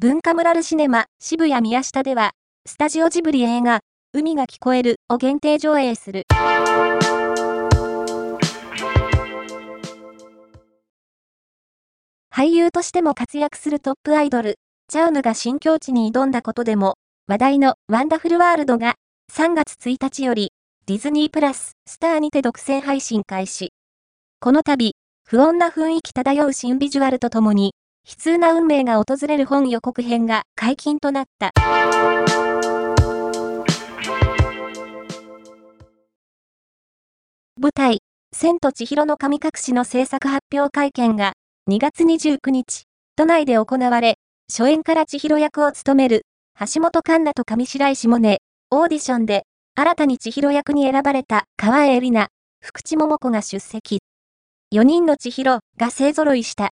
文化村ルシネマ渋谷宮下では、スタジオジブリ映画、海が聞こえるを限定上映する。俳優としても活躍するトップアイドル、チャウヌが新境地に挑んだことでも、話題のワンダフルワールドが3月1日よりディズニープラススターにて独占配信開始。この度、不穏な雰囲気漂う新ビジュアルとともに、悲痛な運命が訪れる本予告編が解禁となった。舞台、千と千尋の神隠しの制作発表会見が2月29日、都内で行われ、初演から千尋役を務める橋本環奈と上白石萌音、オーディションで新たに千尋役に選ばれた川栄里奈、福地桃子が出席。4人の千尋が勢揃いした。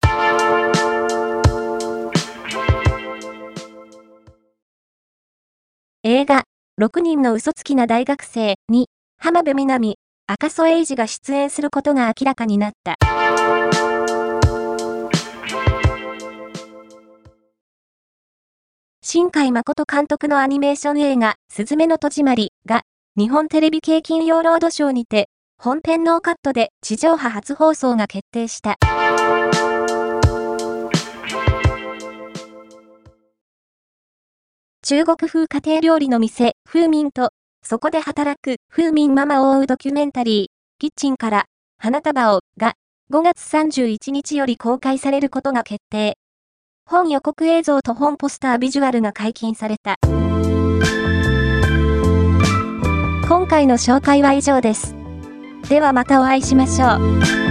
映画、6人の嘘つきな大学生に、浜辺美波、赤楚衛二が出演することが明らかになった。新海誠監督のアニメーション映画、すずめの戸締まりが、日本テレビ系金曜ロードショーにて、本編ノーカットで地上波初放送が決定した。中国風家庭料理の店、風民と、そこで働く風民ママを追うドキュメンタリー、キッチンから花束をが5月31日より公開されることが決定。本予告映像と本ポスタービジュアルが解禁された。今回の紹介は以上です。ではまたお会いしましょう。